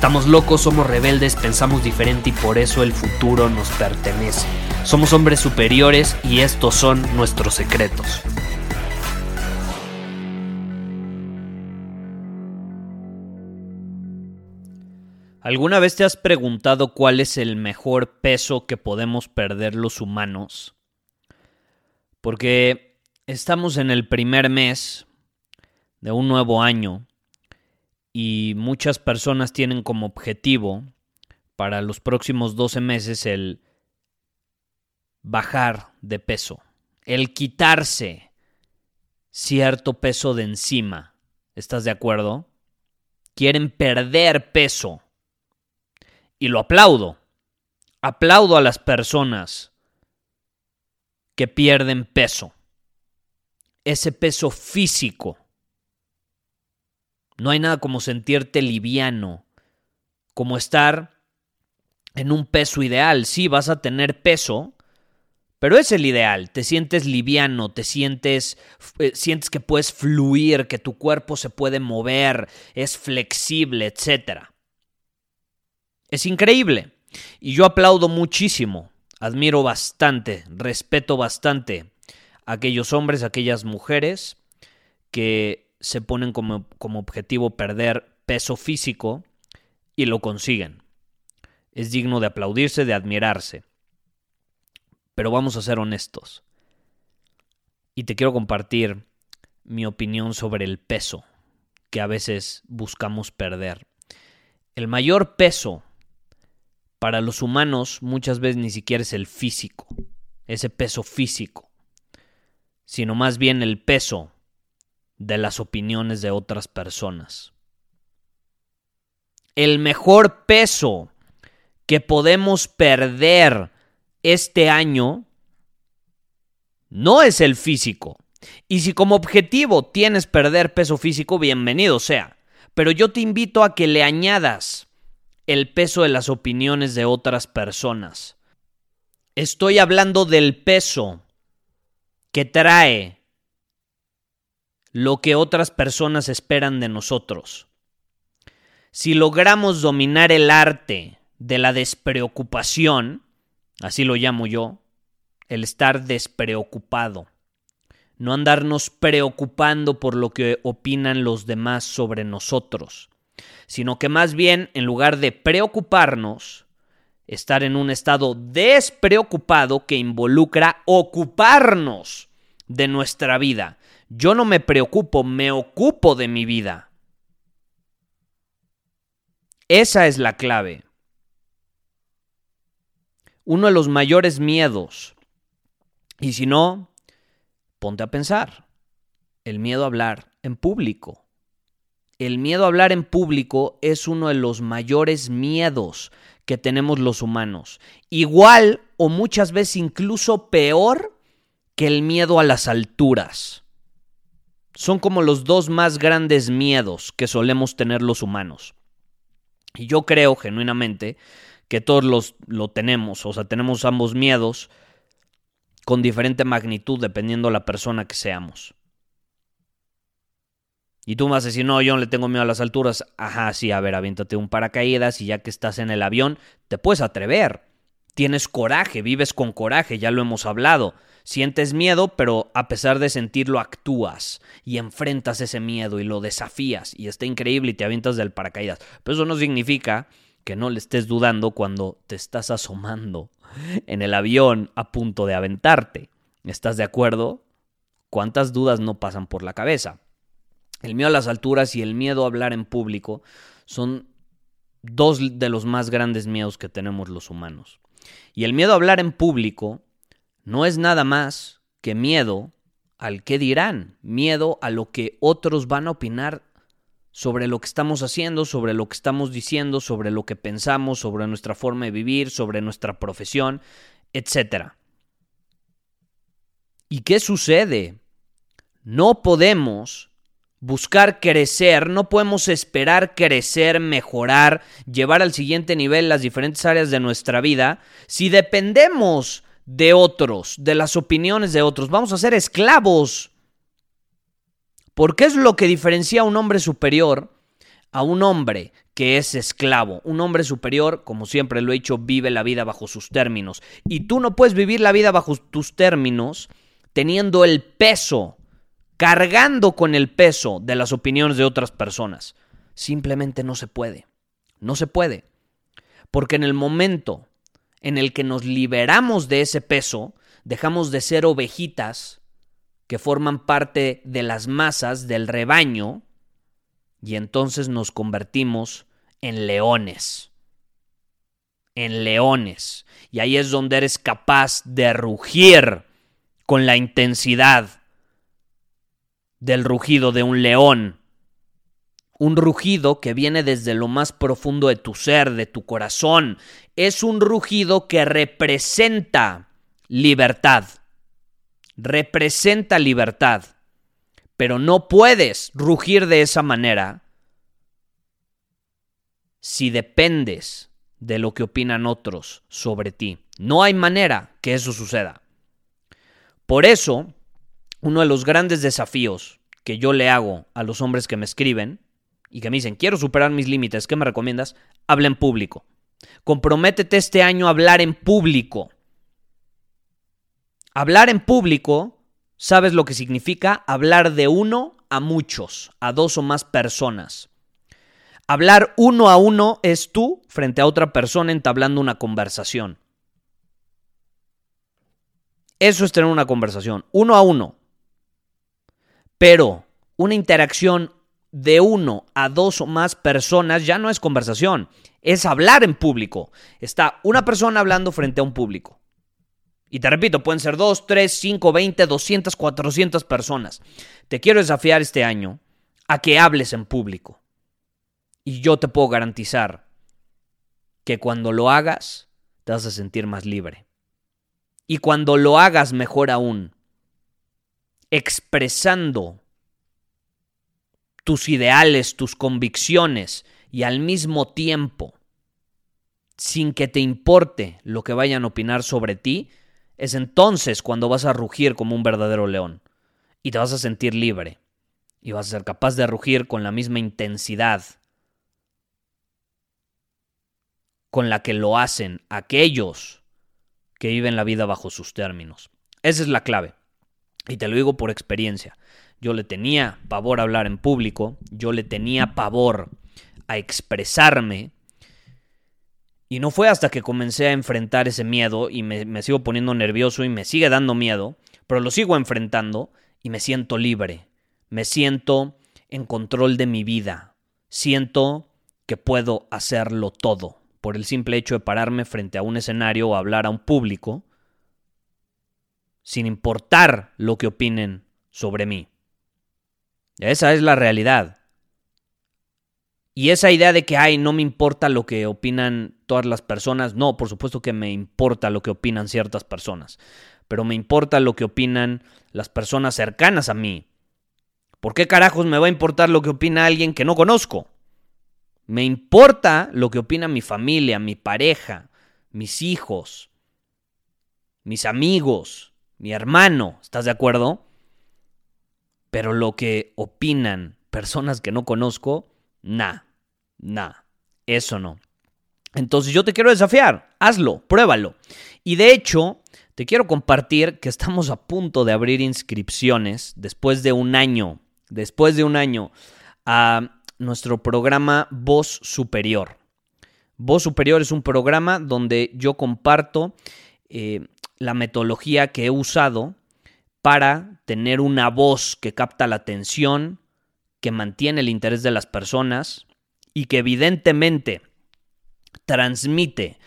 Estamos locos, somos rebeldes, pensamos diferente y por eso el futuro nos pertenece. Somos hombres superiores y estos son nuestros secretos. ¿Alguna vez te has preguntado cuál es el mejor peso que podemos perder los humanos? Porque estamos en el primer mes de un nuevo año y muchas personas tienen como objetivo para los próximos 12 meses el bajar de peso, el quitarse cierto peso de encima. ¿Estás de acuerdo? Quieren perder peso y lo aplaudo. Aplaudo a las personas que pierden peso. Ese peso físico. No hay nada como sentirte liviano, como estar en un peso ideal. Sí, vas a tener peso, pero es el ideal. Te sientes liviano, te sientes, eh, sientes que puedes fluir, que tu cuerpo se puede mover, es flexible, etcétera. Es increíble. Y yo aplaudo muchísimo, admiro bastante, respeto bastante a aquellos hombres, a aquellas mujeres que se ponen como, como objetivo perder peso físico y lo consiguen. Es digno de aplaudirse, de admirarse. Pero vamos a ser honestos. Y te quiero compartir mi opinión sobre el peso que a veces buscamos perder. El mayor peso para los humanos muchas veces ni siquiera es el físico, ese peso físico, sino más bien el peso de las opiniones de otras personas. El mejor peso que podemos perder este año no es el físico. Y si como objetivo tienes perder peso físico, bienvenido sea. Pero yo te invito a que le añadas el peso de las opiniones de otras personas. Estoy hablando del peso que trae lo que otras personas esperan de nosotros. Si logramos dominar el arte de la despreocupación, así lo llamo yo, el estar despreocupado, no andarnos preocupando por lo que opinan los demás sobre nosotros sino que más bien, en lugar de preocuparnos, estar en un estado despreocupado que involucra ocuparnos de nuestra vida. Yo no me preocupo, me ocupo de mi vida. Esa es la clave. Uno de los mayores miedos, y si no, ponte a pensar, el miedo a hablar en público el miedo a hablar en público es uno de los mayores miedos que tenemos los humanos. Igual o muchas veces incluso peor que el miedo a las alturas. Son como los dos más grandes miedos que solemos tener los humanos. Y yo creo genuinamente que todos los lo tenemos, o sea, tenemos ambos miedos con diferente magnitud dependiendo la persona que seamos. Y tú me vas a decir, no, yo no le tengo miedo a las alturas. Ajá, sí, a ver, aviéntate un paracaídas y ya que estás en el avión, te puedes atrever. Tienes coraje, vives con coraje, ya lo hemos hablado. Sientes miedo, pero a pesar de sentirlo actúas y enfrentas ese miedo y lo desafías y está increíble y te avientas del paracaídas. Pero eso no significa que no le estés dudando cuando te estás asomando en el avión a punto de aventarte. ¿Estás de acuerdo? ¿Cuántas dudas no pasan por la cabeza? El miedo a las alturas y el miedo a hablar en público son dos de los más grandes miedos que tenemos los humanos. Y el miedo a hablar en público no es nada más que miedo al que dirán, miedo a lo que otros van a opinar sobre lo que estamos haciendo, sobre lo que estamos diciendo, sobre lo que pensamos, sobre nuestra forma de vivir, sobre nuestra profesión, etc. ¿Y qué sucede? No podemos buscar crecer, no podemos esperar crecer, mejorar, llevar al siguiente nivel las diferentes áreas de nuestra vida si dependemos de otros, de las opiniones de otros. Vamos a ser esclavos. Porque es lo que diferencia a un hombre superior a un hombre que es esclavo. Un hombre superior, como siempre lo he dicho, vive la vida bajo sus términos. Y tú no puedes vivir la vida bajo tus términos teniendo el peso, cargando con el peso de las opiniones de otras personas. Simplemente no se puede. No se puede. Porque en el momento en el que nos liberamos de ese peso, dejamos de ser ovejitas que forman parte de las masas del rebaño y entonces nos convertimos en leones. En leones. Y ahí es donde eres capaz de rugir con la intensidad del rugido de un león. Un rugido que viene desde lo más profundo de tu ser, de tu corazón. Es un rugido que representa libertad. Representa libertad. Pero no puedes rugir de esa manera si dependes de lo que opinan otros sobre ti. No hay manera que eso suceda. Por eso, uno de los grandes desafíos que yo le hago a los hombres que me escriben y que me dicen, quiero superar mis límites, ¿qué me recomiendas? Habla en público. Comprométete este año a hablar en público. Hablar en público, ¿sabes lo que significa? Hablar de uno a muchos, a dos o más personas. Hablar uno a uno es tú frente a otra persona entablando una conversación. Eso es tener una conversación, uno a uno. Pero una interacción de uno a dos o más personas ya no es conversación, es hablar en público. Está una persona hablando frente a un público. Y te repito, pueden ser dos, tres, cinco, veinte, doscientas, cuatrocientas personas. Te quiero desafiar este año a que hables en público. Y yo te puedo garantizar que cuando lo hagas, te vas a sentir más libre. Y cuando lo hagas mejor aún, expresando tus ideales, tus convicciones y al mismo tiempo, sin que te importe lo que vayan a opinar sobre ti, es entonces cuando vas a rugir como un verdadero león y te vas a sentir libre y vas a ser capaz de rugir con la misma intensidad con la que lo hacen aquellos que viven la vida bajo sus términos. Esa es la clave. Y te lo digo por experiencia. Yo le tenía pavor a hablar en público, yo le tenía pavor a expresarme. Y no fue hasta que comencé a enfrentar ese miedo y me, sigo poniendo nervioso y me sigue dando miedo, pero lo sigo enfrentando y me siento libre, me siento en control de mi vida, siento que puedo hacerlo todo por el simple hecho de pararme frente a un escenario o hablar a un público sin importar lo que opinen sobre mí. Esa es la realidad. Y esa idea de que, ay, no me importa lo que opinan todas las personas, no, por supuesto que me importa lo que opinan ciertas personas, pero me importa lo que opinan las personas cercanas a mí. ¿Por qué carajos me va a importar lo que opina alguien que no conozco? Me importa lo que opina mi familia, mi pareja, mis hijos, mis amigos, mi hermano, ¿estás de acuerdo? Pero lo que opinan personas que no conozco, nah, nah, eso no. Entonces yo te quiero desafiar, hazlo, pruébalo. Y de hecho, te quiero compartir que estamos a punto de abrir inscripciones después de un año, después de un año, a nuestro programa Voz Superior. Voz Superior es un programa donde yo comparto eh, la metodología que he usado para tener una voz que capta la atención, que mantiene el interés de las personas y que evidentemente transmite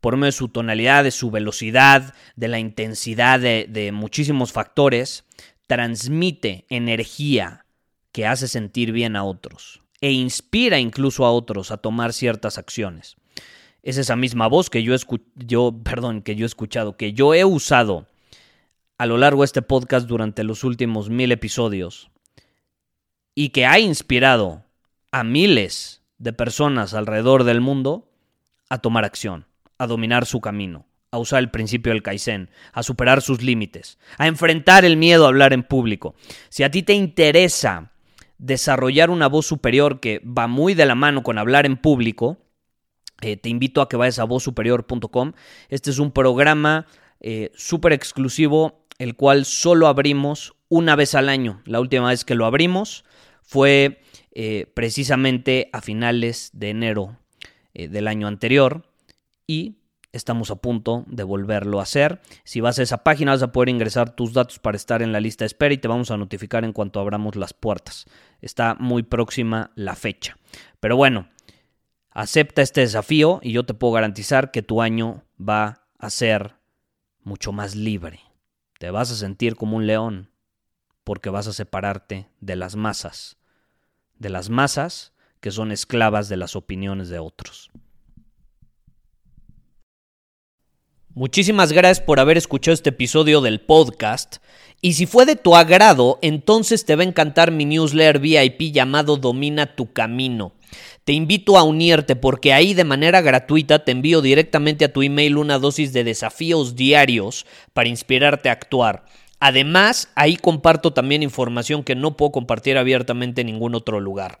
por medio de su tonalidad, de su velocidad, de la intensidad de, de muchísimos factores, transmite energía que hace sentir bien a otros e inspira incluso a otros a tomar ciertas acciones. Es esa misma voz que yo, yo, perdón, que yo he escuchado, que yo he usado a lo largo de este podcast durante los últimos mil episodios y que ha inspirado a miles de personas alrededor del mundo a tomar acción, a dominar su camino, a usar el principio del Kaizen, a superar sus límites, a enfrentar el miedo a hablar en público. Si a ti te interesa desarrollar una voz superior que va muy de la mano con hablar en público, eh, te invito a que vayas a vozsuperior.com. Este es un programa eh, súper exclusivo, el cual solo abrimos una vez al año. La última vez que lo abrimos fue eh, precisamente a finales de enero del año anterior y estamos a punto de volverlo a hacer. Si vas a esa página vas a poder ingresar tus datos para estar en la lista de espera y te vamos a notificar en cuanto abramos las puertas. Está muy próxima la fecha. Pero bueno, acepta este desafío y yo te puedo garantizar que tu año va a ser mucho más libre. Te vas a sentir como un león porque vas a separarte de las masas, de las masas que son esclavas de las opiniones de otros. Muchísimas gracias por haber escuchado este episodio del podcast. Y si fue de tu agrado, entonces te va a encantar mi newsletter VIP llamado Domina tu Camino. Te invito a unirte porque ahí de manera gratuita te envío directamente a tu email una dosis de desafíos diarios para inspirarte a actuar. Además, ahí comparto también información que no puedo compartir abiertamente en ningún otro lugar.